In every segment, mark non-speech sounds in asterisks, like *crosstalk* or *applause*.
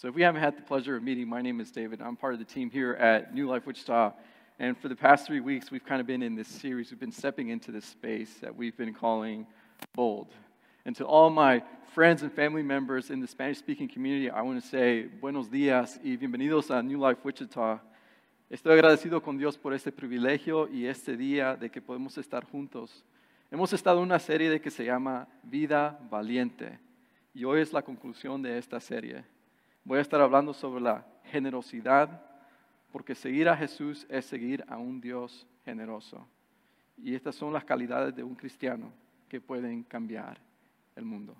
So, if we haven't had the pleasure of meeting, my name is David. I'm part of the team here at New Life Wichita. And for the past three weeks, we've kind of been in this series. We've been stepping into this space that we've been calling bold. And to all my friends and family members in the Spanish speaking community, I want to say buenos días y bienvenidos a New Life Wichita. Estoy agradecido con Dios por este privilegio y este día de que podemos estar juntos. Hemos estado en una serie de que se llama Vida Valiente. Y hoy es la conclusión de esta serie. Voy a estar hablando sobre la generosidad, porque seguir a Jesús es seguir a un Dios generoso. Y estas son las calidades de un cristiano que pueden cambiar el mundo.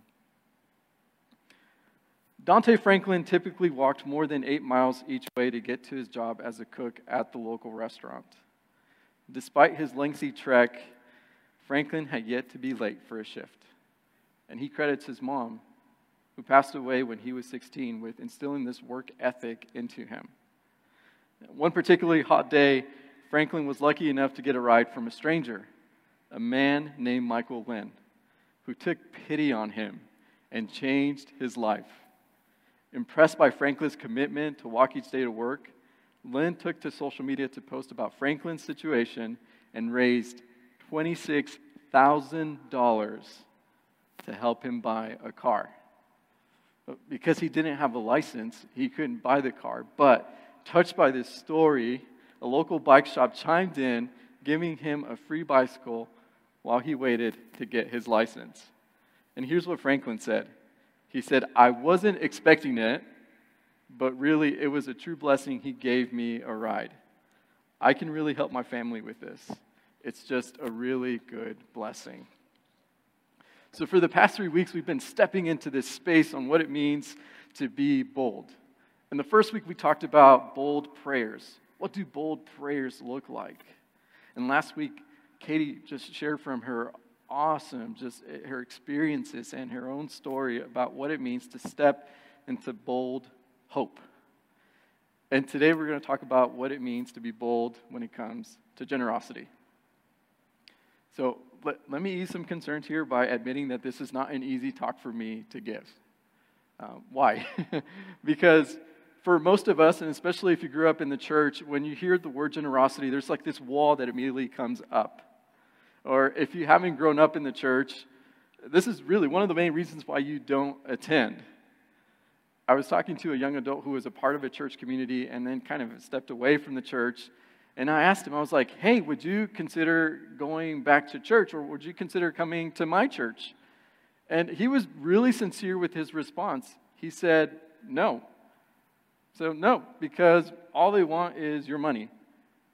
Dante Franklin typically walked more than eight miles each way to get to his job as a cook at the local restaurant. Despite his lengthy trek, Franklin had yet to be late for a shift. And he credits his mom who passed away when he was 16, with instilling this work ethic into him. One particularly hot day, Franklin was lucky enough to get a ride from a stranger, a man named Michael Lynn, who took pity on him and changed his life. Impressed by Franklin's commitment to walk each day to work, Lynn took to social media to post about Franklin's situation and raised $26,000 to help him buy a car because he didn't have a license, he couldn't buy the car. But touched by this story, a local bike shop chimed in, giving him a free bicycle while he waited to get his license. And here's what Franklin said He said, I wasn't expecting it, but really it was a true blessing he gave me a ride. I can really help my family with this. It's just a really good blessing. So, for the past three weeks, we've been stepping into this space on what it means to be bold. And the first week, we talked about bold prayers. What do bold prayers look like? And last week, Katie just shared from her awesome, just eh, her experiences and her own story about what it means to step into bold hope. And today, we're going to talk about what it means to be bold when it comes to generosity. So, let, let me ease some concerns here by admitting that this is not an easy talk for me to give. Uh, why? *laughs* because for most of us, and especially if you grew up in the church, when you hear the word generosity, there's like this wall that immediately comes up. Or if you haven't grown up in the church, this is really one of the main reasons why you don't attend. I was talking to a young adult who was a part of a church community and then kind of stepped away from the church and I asked him, I was like, hey, would you consider going back to church or would you consider coming to my church? And he was really sincere with his response. He said, no. So, no, because all they want is your money.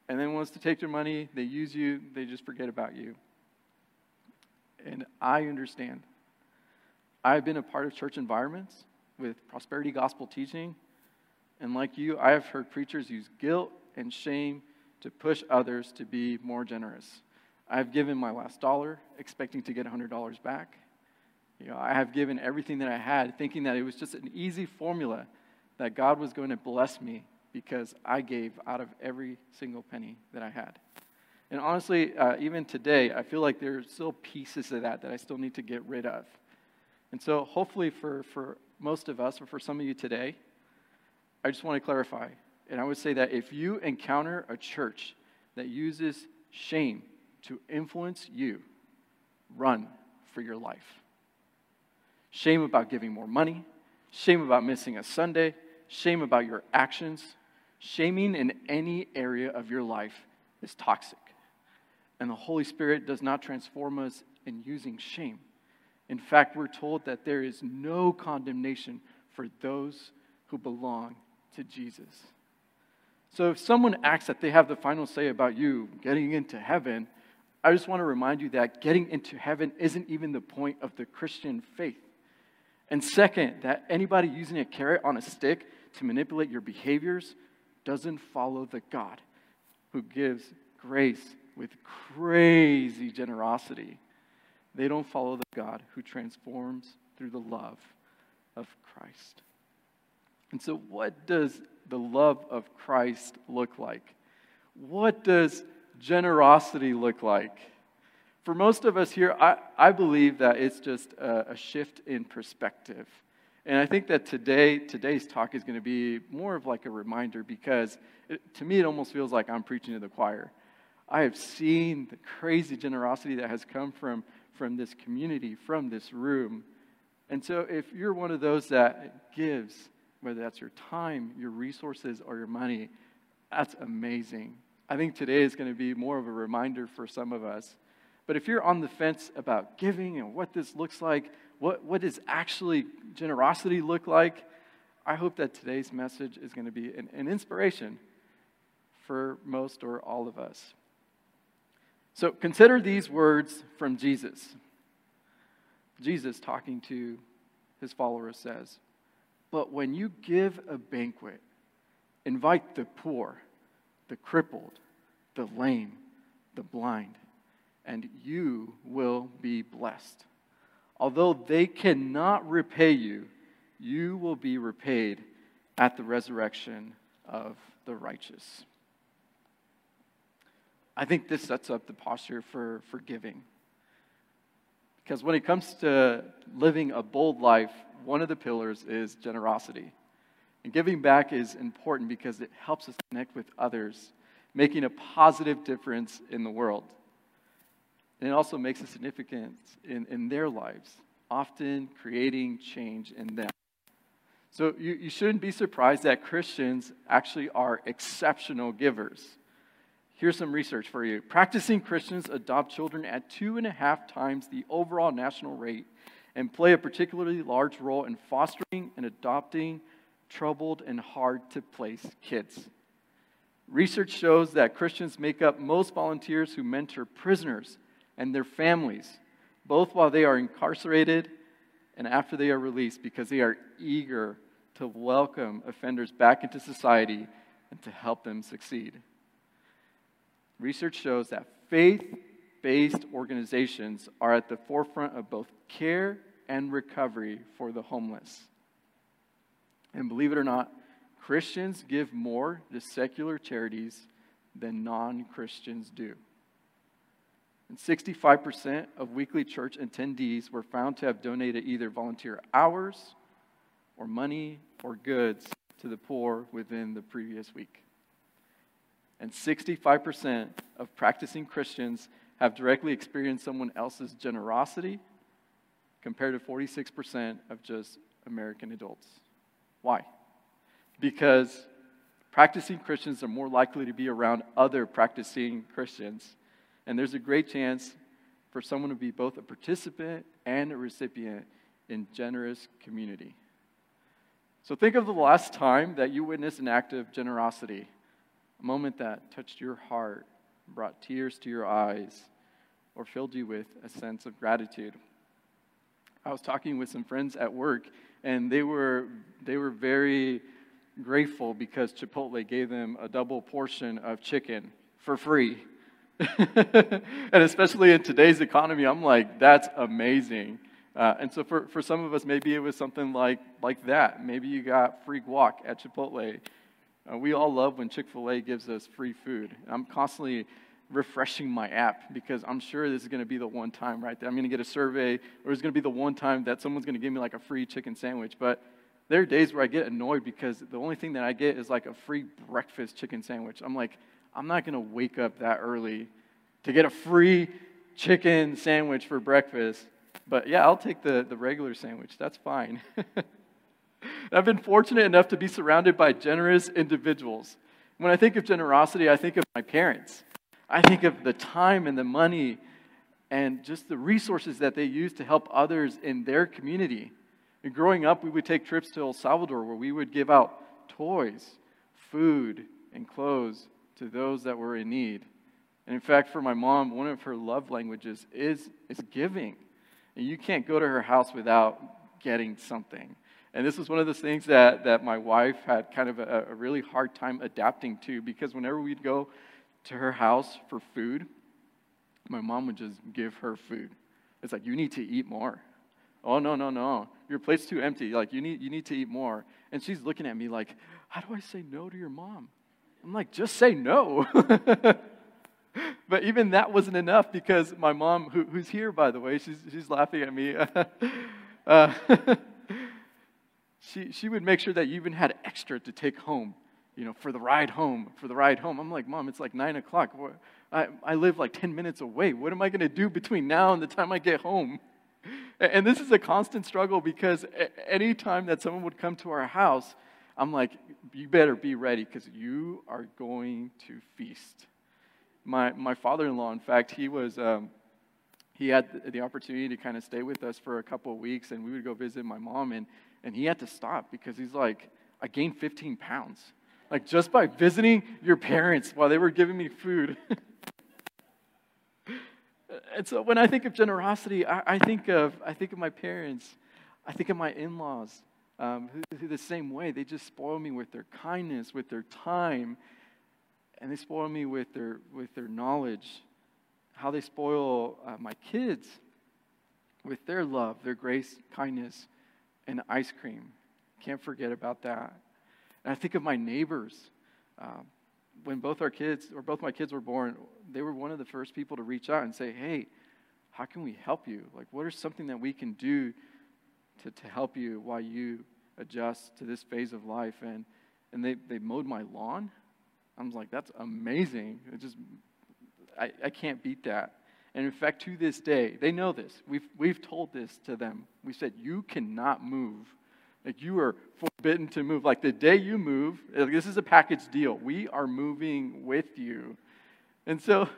And then once to take your money, they use you, they just forget about you. And I understand. I've been a part of church environments with prosperity gospel teaching. And like you, I have heard preachers use guilt and shame to push others to be more generous. I've given my last dollar, expecting to get $100 back. You know, I have given everything that I had, thinking that it was just an easy formula that God was going to bless me because I gave out of every single penny that I had. And honestly, uh, even today, I feel like there's still pieces of that that I still need to get rid of. And so, hopefully, for, for most of us, or for some of you today, I just want to clarify and I would say that if you encounter a church that uses shame to influence you, run for your life. Shame about giving more money, shame about missing a Sunday, shame about your actions. Shaming in any area of your life is toxic. And the Holy Spirit does not transform us in using shame. In fact, we're told that there is no condemnation for those who belong to Jesus. So if someone acts that they have the final say about you getting into heaven, I just want to remind you that getting into heaven isn't even the point of the Christian faith. And second, that anybody using a carrot on a stick to manipulate your behaviors doesn't follow the God who gives grace with crazy generosity. They don't follow the God who transforms through the love of Christ. And so, what does the love of Christ look like? What does generosity look like? For most of us here, I, I believe that it's just a, a shift in perspective. And I think that today, today's talk is going to be more of like a reminder because it, to me, it almost feels like I'm preaching to the choir. I have seen the crazy generosity that has come from, from this community, from this room. And so if you're one of those that gives, whether that's your time, your resources, or your money, that's amazing. I think today is going to be more of a reminder for some of us. But if you're on the fence about giving and what this looks like, what, what does actually generosity look like, I hope that today's message is going to be an, an inspiration for most or all of us. So consider these words from Jesus. Jesus, talking to his followers, says, But when you give a banquet, invite the poor, the crippled, the lame, the blind, and you will be blessed. Although they cannot repay you, you will be repaid at the resurrection of the righteous. I think this sets up the posture for, for giving. Because when it comes to living a bold life, one of the pillars is generosity. And giving back is important because it helps us connect with others, making a positive difference in the world. And it also makes a significance in, in their lives, often creating change in them. So you, you shouldn't be surprised that Christians actually are exceptional givers. Here's some research for you. Practicing Christians adopt children at two and a half times the overall national rate and play a particularly large role in fostering and adopting troubled and hard to place kids. Research shows that Christians make up most volunteers who mentor prisoners and their families, both while they are incarcerated and after they are released, because they are eager to welcome offenders back into society and to help them succeed. Research shows that faith based organizations are at the forefront of both care and recovery for the homeless. And believe it or not, Christians give more to secular charities than non Christians do. And 65% of weekly church attendees were found to have donated either volunteer hours or money or goods to the poor within the previous week. And 65% of practicing Christians have directly experienced someone else's generosity compared to 46% of just American adults. Why? Because practicing Christians are more likely to be around other practicing Christians. And there's a great chance for someone to be both a participant and a recipient in generous community. So think of the last time that you witnessed an act of generosity, a moment that touched your heart, brought tears to your eyes, or filled you with a sense of gratitude. I was talking with some friends at work, and they were, they were very grateful because Chipotle gave them a double portion of chicken for free. *laughs* and especially in today's economy, I'm like, that's amazing. Uh, and so for, for some of us, maybe it was something like, like that. Maybe you got free guac at Chipotle. Uh, we all love when Chick fil A gives us free food. I'm constantly refreshing my app because I'm sure this is going to be the one time, right? I'm going to get a survey, or it's going to be the one time that someone's going to give me like a free chicken sandwich. But there are days where I get annoyed because the only thing that I get is like a free breakfast chicken sandwich. I'm like, I'm not going to wake up that early to get a free chicken sandwich for breakfast. But yeah, I'll take the, the regular sandwich. That's fine. *laughs* I've been fortunate enough to be surrounded by generous individuals. When I think of generosity, I think of my parents. I think of the time and the money and just the resources that they use to help others in their community. And growing up, we would take trips to El Salvador where we would give out toys, food, and clothes to those that were in need. And in fact, for my mom, one of her love languages is, is giving. And you can't go to her house without getting something. And this was one of those things that, that my wife had kind of a, a really hard time adapting to because whenever we'd go to her house for food, my mom would just give her food. It's like, you need to eat more. Oh, no, no, no. Your plate's too empty. Like, you need, you need to eat more. And she's looking at me like, how do I say no to your mom? I'm like, just say no. *laughs* but even that wasn't enough because my mom, who, who's here, by the way, she's, she's laughing at me. *laughs* uh, *laughs* she, she would make sure that you even had extra to take home, you know, for the ride home, for the ride home. I'm like, Mom, it's like 9 o'clock. I, I live like 10 minutes away. What am I going to do between now and the time I get home? And this is a constant struggle because anytime that someone would come to our house, I'm like, you better be ready because you are going to feast. My, my father in law, in fact, he was. Um, he had the opportunity to kind of stay with us for a couple of weeks, and we would go visit my mom, and, and he had to stop because he's like, I gained 15 pounds. Like, just by visiting your parents while they were giving me food. *laughs* and so when I think of generosity, I, I, think, of, I think of my parents, I think of my in laws, um, who, who the same way. They just spoil me with their kindness, with their time, and they spoil me with their, with their knowledge. How they spoil uh, my kids with their love, their grace, kindness, and ice cream. Can't forget about that. And I think of my neighbors. Uh, when both our kids, or both my kids were born, they were one of the first people to reach out and say, hey, how can we help you? Like, what is something that we can do to, to help you while you adjust to this phase of life. And, and they, they mowed my lawn. I was like, that's amazing. It just, I, I can't beat that. And in fact, to this day, they know this. We've, we've told this to them. We said, you cannot move. Like, you are forbidden to move. Like, the day you move, like, this is a package deal. We are moving with you. And so,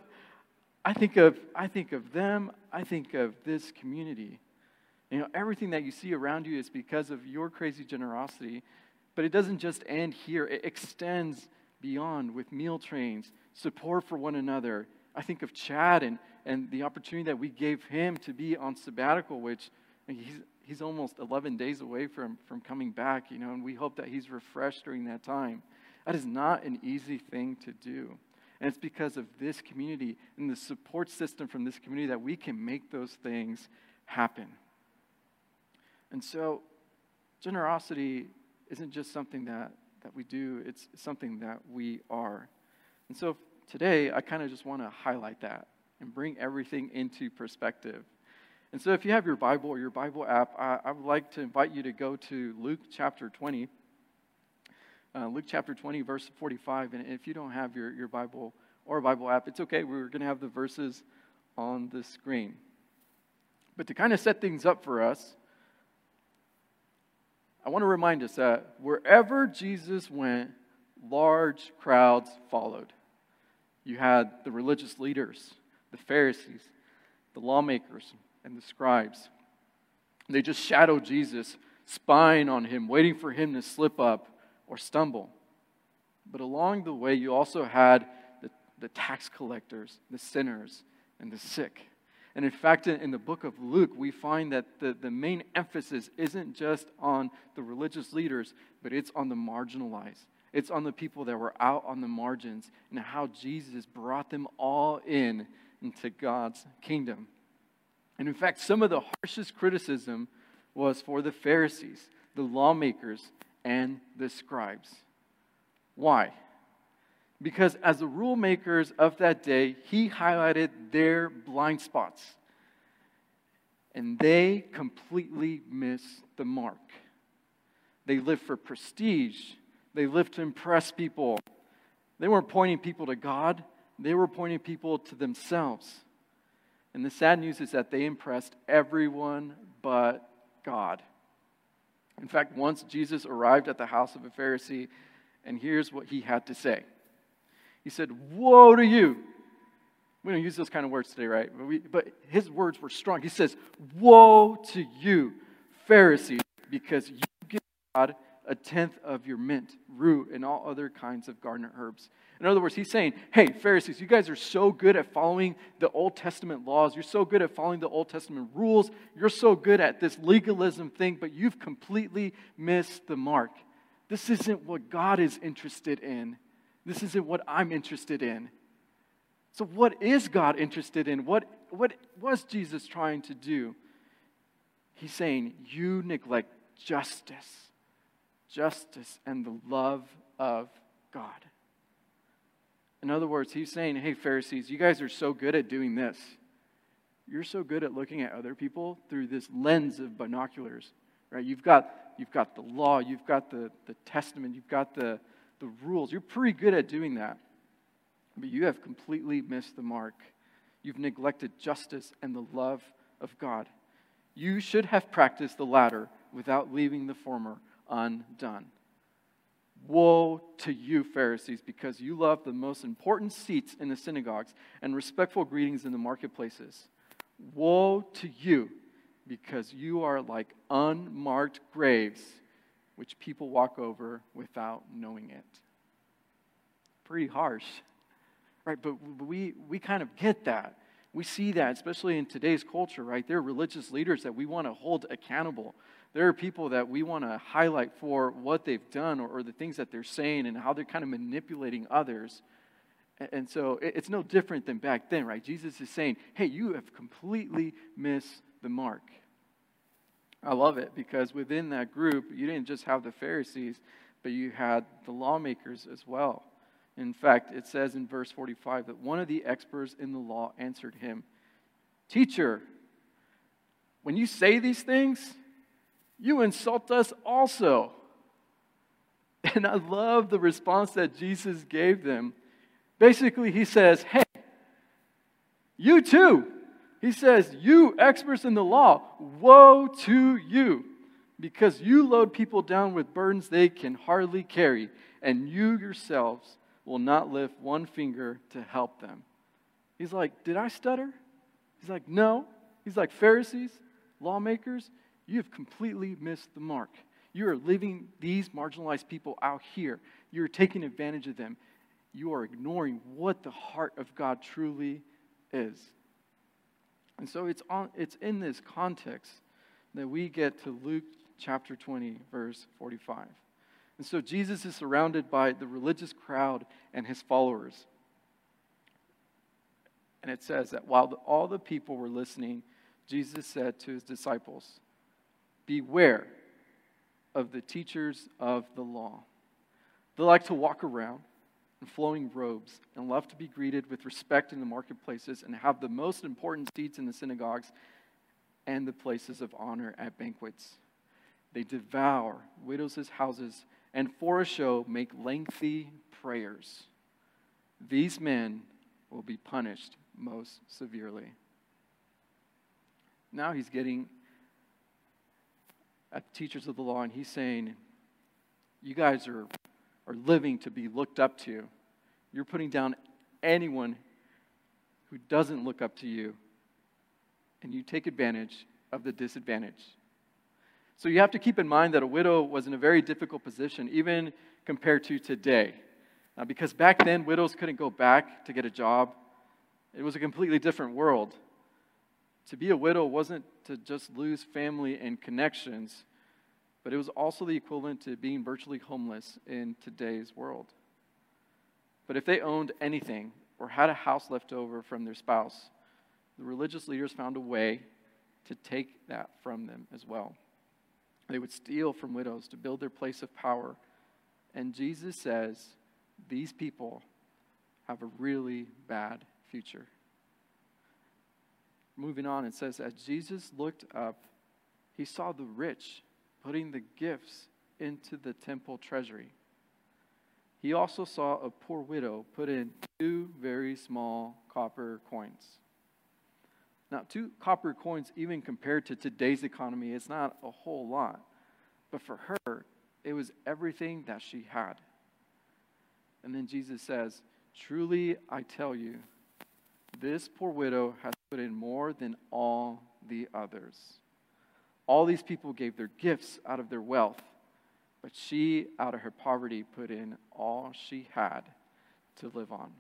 I think of, I think of them. I think of this community. You know, everything that you see around you is because of your crazy generosity. But it doesn't just end here, it extends beyond with meal trains, support for one another. I think of Chad and, and the opportunity that we gave him to be on sabbatical, which he's, he's almost 11 days away from, from coming back, you know, and we hope that he's refreshed during that time. That is not an easy thing to do. And it's because of this community and the support system from this community that we can make those things happen. And so, generosity isn't just something that, that we do, it's something that we are. And so, today, I kind of just want to highlight that and bring everything into perspective. And so, if you have your Bible or your Bible app, I, I would like to invite you to go to Luke chapter 20. Uh, Luke chapter 20, verse 45. And if you don't have your, your Bible or Bible app, it's okay. We're going to have the verses on the screen. But to kind of set things up for us, I want to remind us that wherever Jesus went, large crowds followed. You had the religious leaders, the Pharisees, the lawmakers, and the scribes. They just shadowed Jesus, spying on him, waiting for him to slip up or stumble. But along the way, you also had the, the tax collectors, the sinners, and the sick. And in fact, in, in the book of Luke, we find that the, the main emphasis isn't just on the religious leaders, but it's on the marginalized. It's on the people that were out on the margins and how Jesus brought them all in into God's kingdom. And in fact, some of the harshest criticism was for the Pharisees, the lawmakers, and the scribes. Why? Because as the rule makers of that day, he highlighted their blind spots. And they completely missed the mark. They lived for prestige, they lived to impress people. They weren't pointing people to God, they were pointing people to themselves. And the sad news is that they impressed everyone but God. In fact, once Jesus arrived at the house of a Pharisee, and here's what he had to say. He said, Woe to you. We don't use those kind of words today, right? But, we, but his words were strong. He says, Woe to you, Pharisees, because you give God a tenth of your mint, rue, and all other kinds of garden herbs. In other words, he's saying, Hey, Pharisees, you guys are so good at following the Old Testament laws. You're so good at following the Old Testament rules. You're so good at this legalism thing, but you've completely missed the mark. This isn't what God is interested in. This isn't what I'm interested in. So, what is God interested in? What, what was Jesus trying to do? He's saying, You neglect justice, justice, and the love of God. In other words, he's saying, Hey, Pharisees, you guys are so good at doing this. You're so good at looking at other people through this lens of binoculars, right? You've got you've got the law, you've got the, the testament, you've got the, the rules. You're pretty good at doing that. But you have completely missed the mark. You've neglected justice and the love of God. You should have practiced the latter without leaving the former undone. Woe to you, Pharisees, because you love the most important seats in the synagogues and respectful greetings in the marketplaces. Woe to you, because you are like unmarked graves, which people walk over without knowing it. Pretty harsh, right? But we, we kind of get that. We see that, especially in today's culture, right? There are religious leaders that we want to hold accountable. There are people that we want to highlight for what they've done or, or the things that they're saying and how they're kind of manipulating others. And, so it, it's no different than back then, right? Jesus is saying, hey, you have completely missed the mark. I love it because within that group, you didn't just have the Pharisees, but you had the lawmakers as well. In fact, it says in verse 45 that one of the experts in the law answered him, Teacher, when you say these things, you insult us also. *laughs* And I love the response that Jesus gave them. Basically, he says, Hey, you too. He says, You experts in the law, woe to you, because you load people down with burdens they can hardly carry, and you yourselves will not lift one finger to help them. He's like, Did I stutter? He's like, No. He's like, Pharisees, lawmakers, you have completely missed the mark. You are leaving these marginalized people out here. You're taking advantage of them. You are ignoring what the heart of God truly is. And so it's, on, it's in this context that we get to Luke chapter 20, verse 45. And so Jesus is surrounded by the religious crowd and his followers. And it says that while all the people were listening, Jesus said to his disciples, Beware of the teachers of the law. They like to walk around in flowing robes and love to be greeted with respect in the marketplaces and have the most important seats in the synagogues and the places of honor at banquets. They devour widows' houses and for a show make lengthy prayers. These men will be punished most severely. Now he's getting at the teachers of the law and he's saying, You guys are, are living to be looked up to. You're putting down anyone who doesn't look up to you, and you take advantage of the disadvantaged. So you have to keep in mind that a widow was in a very difficult position, even compared to today. Uh, because back then, widows couldn't go back to get a job. It was a completely different world. To be a widow wasn't to just lose family and connections, but it was also the equivalent to being virtually homeless in today's world. But if they owned anything or had a house left over from their spouse, the religious leaders found a way to take that from them as well. They would steal from widows to build their place of power. And Jesus says these people have a really bad future. Moving on, it says, as Jesus looked up, he saw the rich putting the gifts into the temple treasury. He also saw a poor widow put in two very small copper coins. Now, two copper coins, even compared to today's economy, it's not a whole lot. But for her, it was everything that she had. And then Jesus says, Truly I tell you, this poor widow has put in more than all the others. All these people gave their gifts out of their wealth, but she, out of her poverty, put in all she had to live on.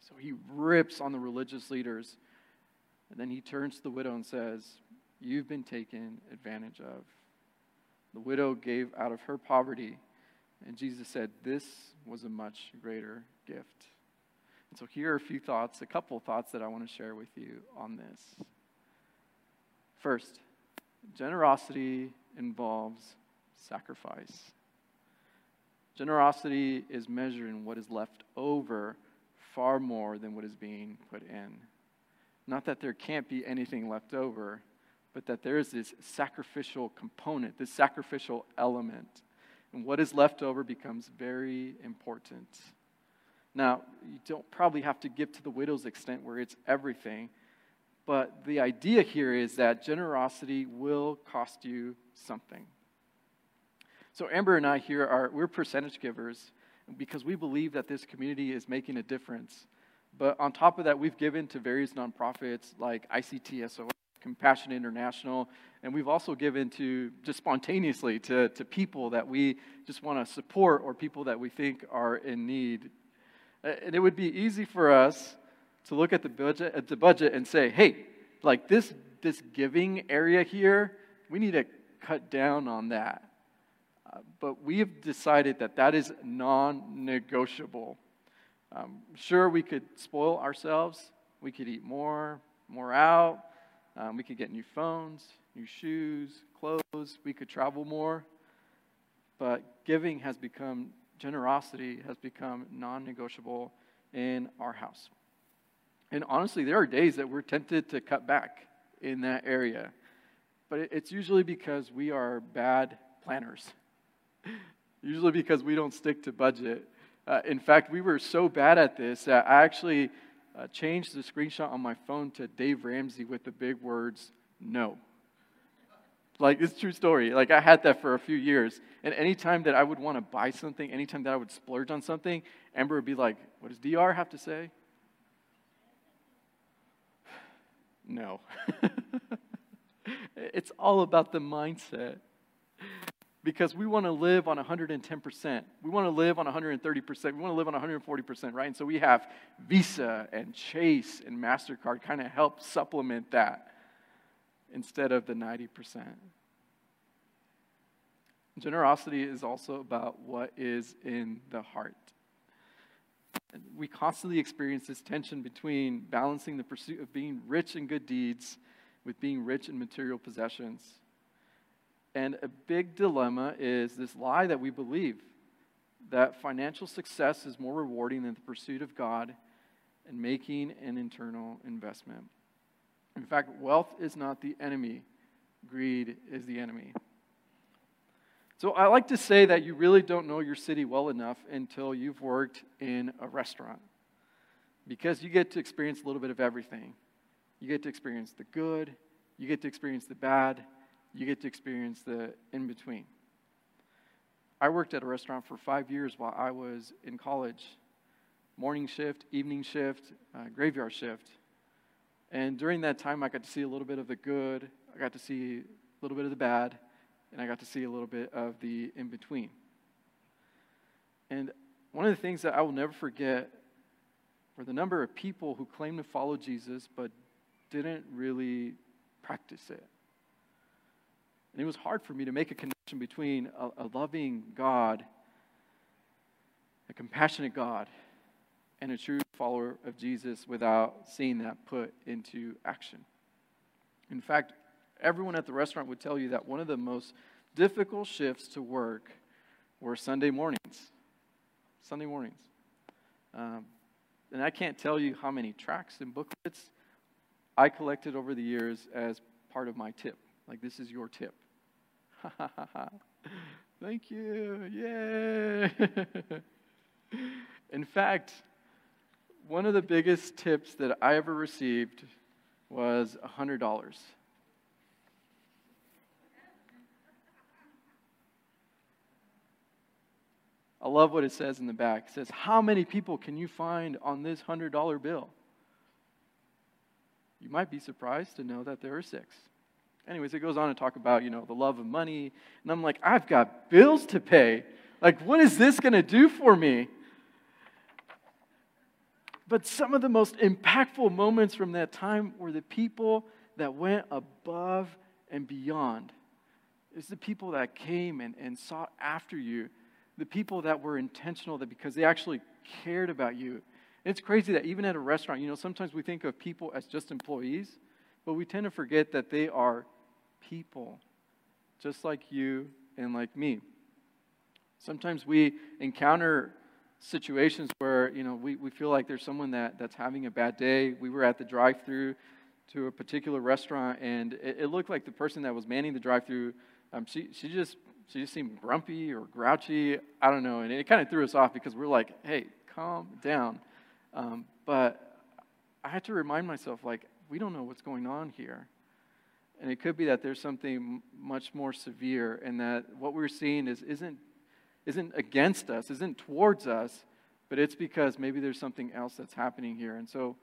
So he rips on the religious leaders and then he turns to the widow and says, You've been taken advantage of. The widow gave out of her poverty, and Jesus said, This was a much greater gift. And so here are a few thoughts, a couple of thoughts that I want to share with you on this. First, generosity involves sacrifice. Generosity is measuring what is left over far more than what is being put in. Not that there can't be anything left over, but that there is this sacrificial component, this sacrificial element. And what is left over becomes very important. Now, you don't probably have to give to the widow's extent where it's everything, but the idea here is that generosity will cost you something. So Amber and I here are we're percentage givers because we believe that this community is making a difference. But on top of that, we've given to various nonprofits like ICTSO, Compassion International, and we've also given to just spontaneously to, to people that we just want to support or people that we think are in need. And it would be easy for us to look at the budget, at the budget and say, hey, like this, this giving area here, we need to cut down on that. Uh, but we have decided that that is non negotiable. Um, sure, we could spoil ourselves. We could eat more, more out. Um, we could get new phones, new shoes, clothes. We could travel more. But giving has become, generosity has become non negotiable in our house. And honestly, there are days that we're tempted to cut back in that area. But it's usually because we are bad planners, *laughs* usually because we don't stick to budget. Uh, in fact, we were so bad at this that I actually uh, changed the screenshot on my phone to Dave Ramsey with the big words, no. Like, it's true story. Like, I had that for a few years. And anytime that I would want to buy something, anytime that I would splurge on something, Amber would be like, what does DR have to say? *sighs* No. *laughs* it's all about the mindset because we want to live on 110%. We want to live on 130%. We want to live on 140%, right? And so we have Visa and Chase and MasterCard kind of help supplement that instead of the 90%. Generosity is also about what is in the heart. We constantly experience this tension between balancing the pursuit of being rich in good deeds with being rich in material possessions. And a big dilemma is this lie that we believe that financial success is more rewarding than the pursuit of God and making an internal investment. In fact, wealth is not the enemy, greed is the enemy. So I like to say that you really don't know your city well enough until you've worked in a restaurant because you get to experience a little bit of everything. You get to experience the good, you get to experience the bad, you get to experience the in between. I worked at a restaurant for five years while I was in college morning shift, evening shift, uh, graveyard shift. And during that time, I got to see a little bit of the good, I got to see a little bit of the bad, and I got to see a little bit of the in between. And one of the things that I will never forget were the number of people who claimed to follow Jesus but didn't really practice it. And it was hard for me to make a connection between a, a loving God, a compassionate God, and a true follower of Jesus without seeing that put into action. In fact, everyone at the restaurant would tell you that one of the most difficult shifts to work were Sunday mornings. Sunday mornings. Um, and I can't tell you how many tracts and booklets I collected over the years as part of my tip. Like, this is your tip. *laughs* Thank you. Yay. *laughs* In fact, one of the biggest tips that I ever received was $100. I love what it says in the back. It says, How many people can you find on this $100 bill? You might be surprised to know that there are six. Anyways, it goes on to talk about, you know, the love of money. And I'm like, I've got bills to pay. Like, what is this going to do for me? But some of the most impactful moments from that time were the people that went above and beyond. It's the people that came and, and sought after you, the people that were intentional that because they actually cared about you. And it's crazy that even at a restaurant, you know, sometimes we think of people as just employees, but we tend to forget that they are people, just like you and like me. Sometimes we encounter situations where, you know, we, we feel like there's someone that, that's having a bad day. We were at the drive through to a particular restaurant, and it, it looked like the person that was manning the drive-through, um, she she just she just seemed grumpy or grouchy. I don't know, and it kind of threw us off because we're like, hey, calm down. Um, but I had to remind myself, like, we don't know what's going on here. And it could be that there's something much more severe, and that what we're seeing is, isn't, isn't against us, isn't towards us, but it's because maybe there's something else that's happening here. And so,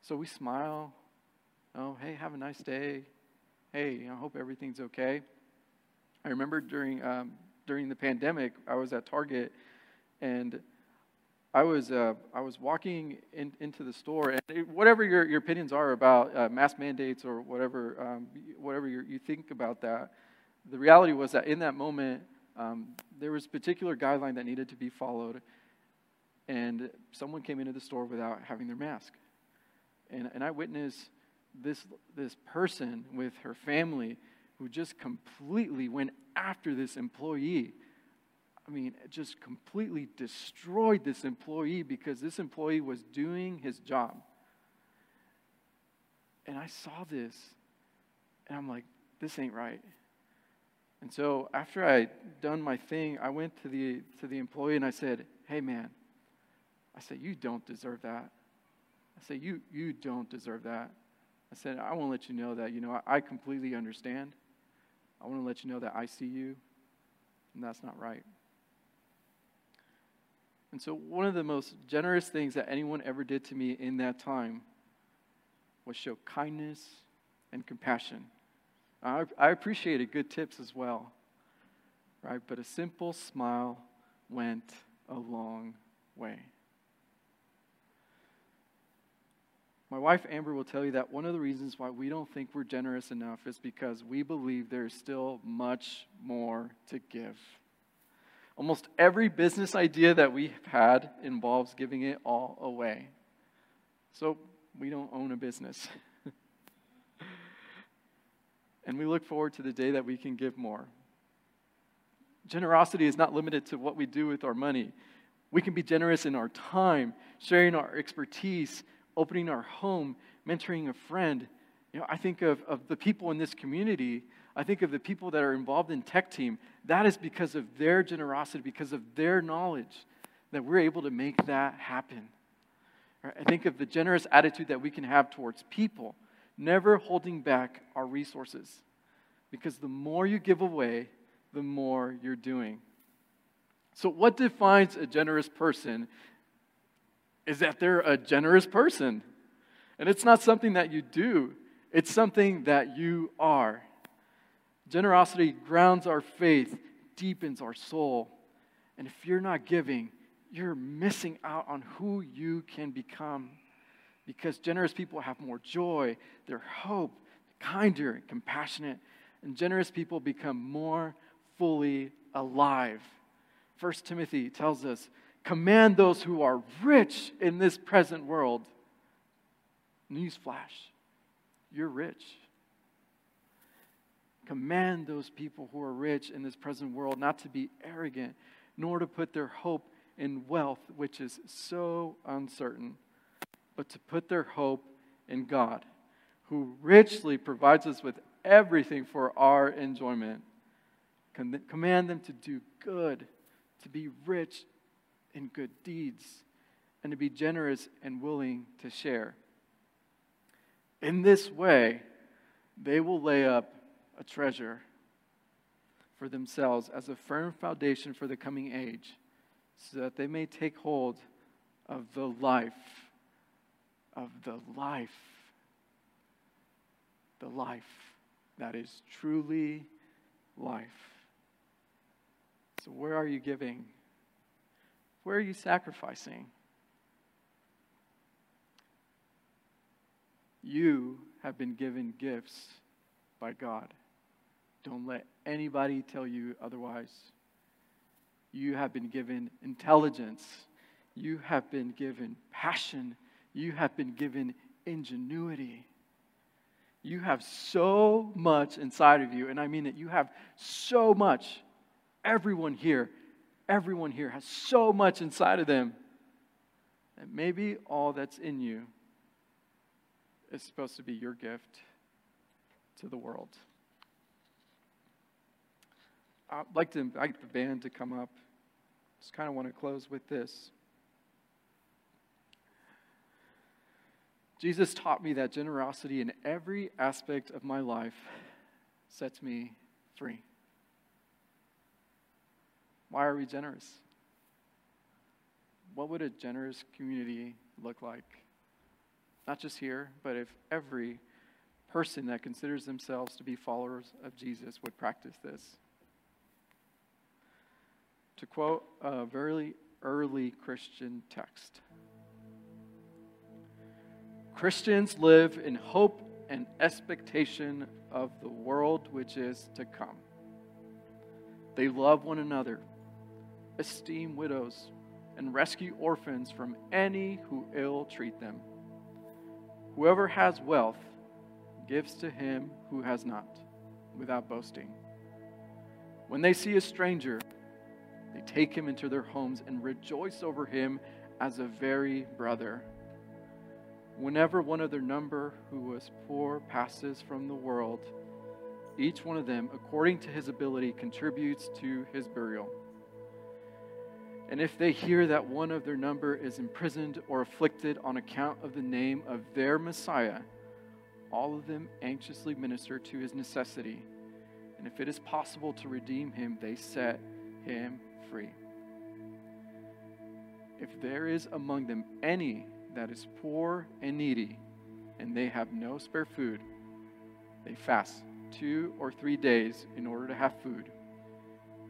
so we smile. Oh, hey, have a nice day. Hey, I hope everything's okay. I remember during, um, during the pandemic, I was at Target, and I was, uh, I was walking in, into the store, and it, whatever your, your opinions are about uh, mask mandates or whatever, um, whatever you think about that, the reality was that in that moment, um, there was a particular guideline that needed to be followed, and someone came into the store without having their mask. And, and I witnessed this, this person with her family who just completely went after this employee I mean, just completely destroyed this employee because this employee was doing his job. And I saw this, and I'm like, this ain't right. And so after I done my thing, I went to the to the employee and I said, "Hey man, I said you don't deserve that. I said you you don't deserve that. I said I want to let you know that you know I, I completely understand. I want to let you know that I see you, and that's not right." And so, one of the most generous things that anyone ever did to me in that time was show kindness and compassion. I, I appreciated good tips as well, right? But a simple smile went a long way. My wife Amber will tell you that one of the reasons why we don't think we're generous enough is because we believe there's still much more to give. Almost every business idea that we've had involves giving it all away. So we don't own a business. *laughs* and we look forward to the day that we can give more. Generosity is not limited to what we do with our money. We can be generous in our time, sharing our expertise, opening our home, mentoring a friend. You know, I think of, of the people in this community I think of the people that are involved in tech team. That is because of their generosity, because of their knowledge that we're able to make that happen. I think of the generous attitude that we can have towards people, never holding back our resources. Because the more you give away, the more you're doing. So, what defines a generous person is that they're a generous person. And it's not something that you do, it's something that you are. Generosity grounds our faith, deepens our soul. And if you're not giving, you're missing out on who you can become. Because generous people have more joy, their hope, kinder, compassionate. And generous people become more fully alive. First Timothy tells us, command those who are rich in this present world. Newsflash, you're rich command those people who are rich in this present world not to be arrogant, nor to put their hope in wealth, which is so uncertain, but to put their hope in God, who richly provides us with everything for our enjoyment. Command them to do good, to be rich in good deeds, and to be generous and willing to share. In this way, they will lay up a treasure for themselves as a firm foundation for the coming age, so that they may take hold of the life, of the life, the life that is truly life. So, where are you giving? Where are you sacrificing? You have been given gifts by God. Don't let anybody tell you otherwise. You have been given intelligence. You have been given passion. You have been given ingenuity. You have so much inside of you, and I mean it. You have so much. Everyone here, everyone here has so much inside of them And maybe all that's in you is supposed to be your gift to the world. I'd like to invite the band to come up. Just kind of want to close with this. Jesus taught me that generosity in every aspect of my life sets me free. Why are we generous? What would a generous community look like? Not just here, but if every person that considers themselves to be followers of Jesus would practice this. To quote a very early Christian text Christians live in hope and expectation of the world which is to come. They love one another, esteem widows, and rescue orphans from any who ill treat them. Whoever has wealth gives to him who has not, without boasting. When they see a stranger, they take him into their homes and rejoice over him as a very brother. Whenever one of their number who was poor passes from the world, each one of them, according to his ability, contributes to his burial. And if they hear that one of their number is imprisoned or afflicted on account of the name of their Messiah, all of them anxiously minister to his necessity. And if it is possible to redeem him, they set him free. If there is among them any that is poor and needy, and they have no spare food, they fast two or three days in order to have food,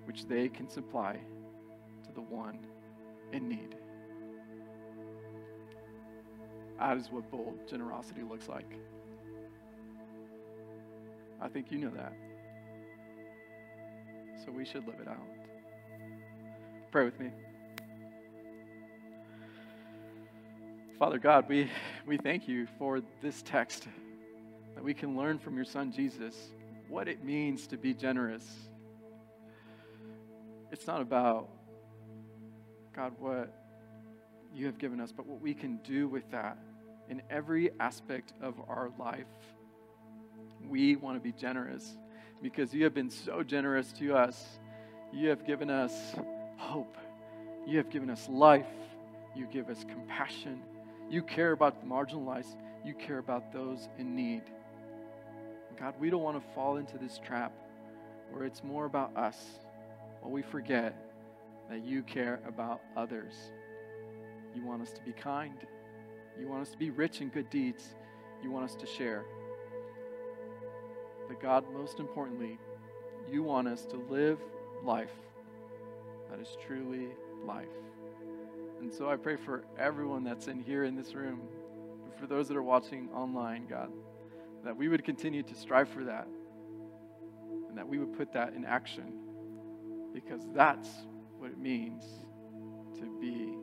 which they can supply to the one in need. That is what bold generosity looks like. I think you know that. So we should live it out. Pray with me. Father God, we, we thank you for this text that we can learn from your son Jesus what it means to be generous. It's not about God, what you have given us, but what we can do with that in every aspect of our life. We want to be generous because you have been so generous to us. You have given us hope. You have given us life. You give us compassion. You care about the marginalized. You care about those in need. God, we don't want to fall into this trap where it's more about us while we forget that you care about others. You want us to be kind. You want us to be rich in good deeds. You want us to share. But God, most importantly, you want us to live life that is truly life. And so I pray for everyone that's in here in this room, for those that are watching online, God, that we would continue to strive for that and that we would put that in action because that's what it means to be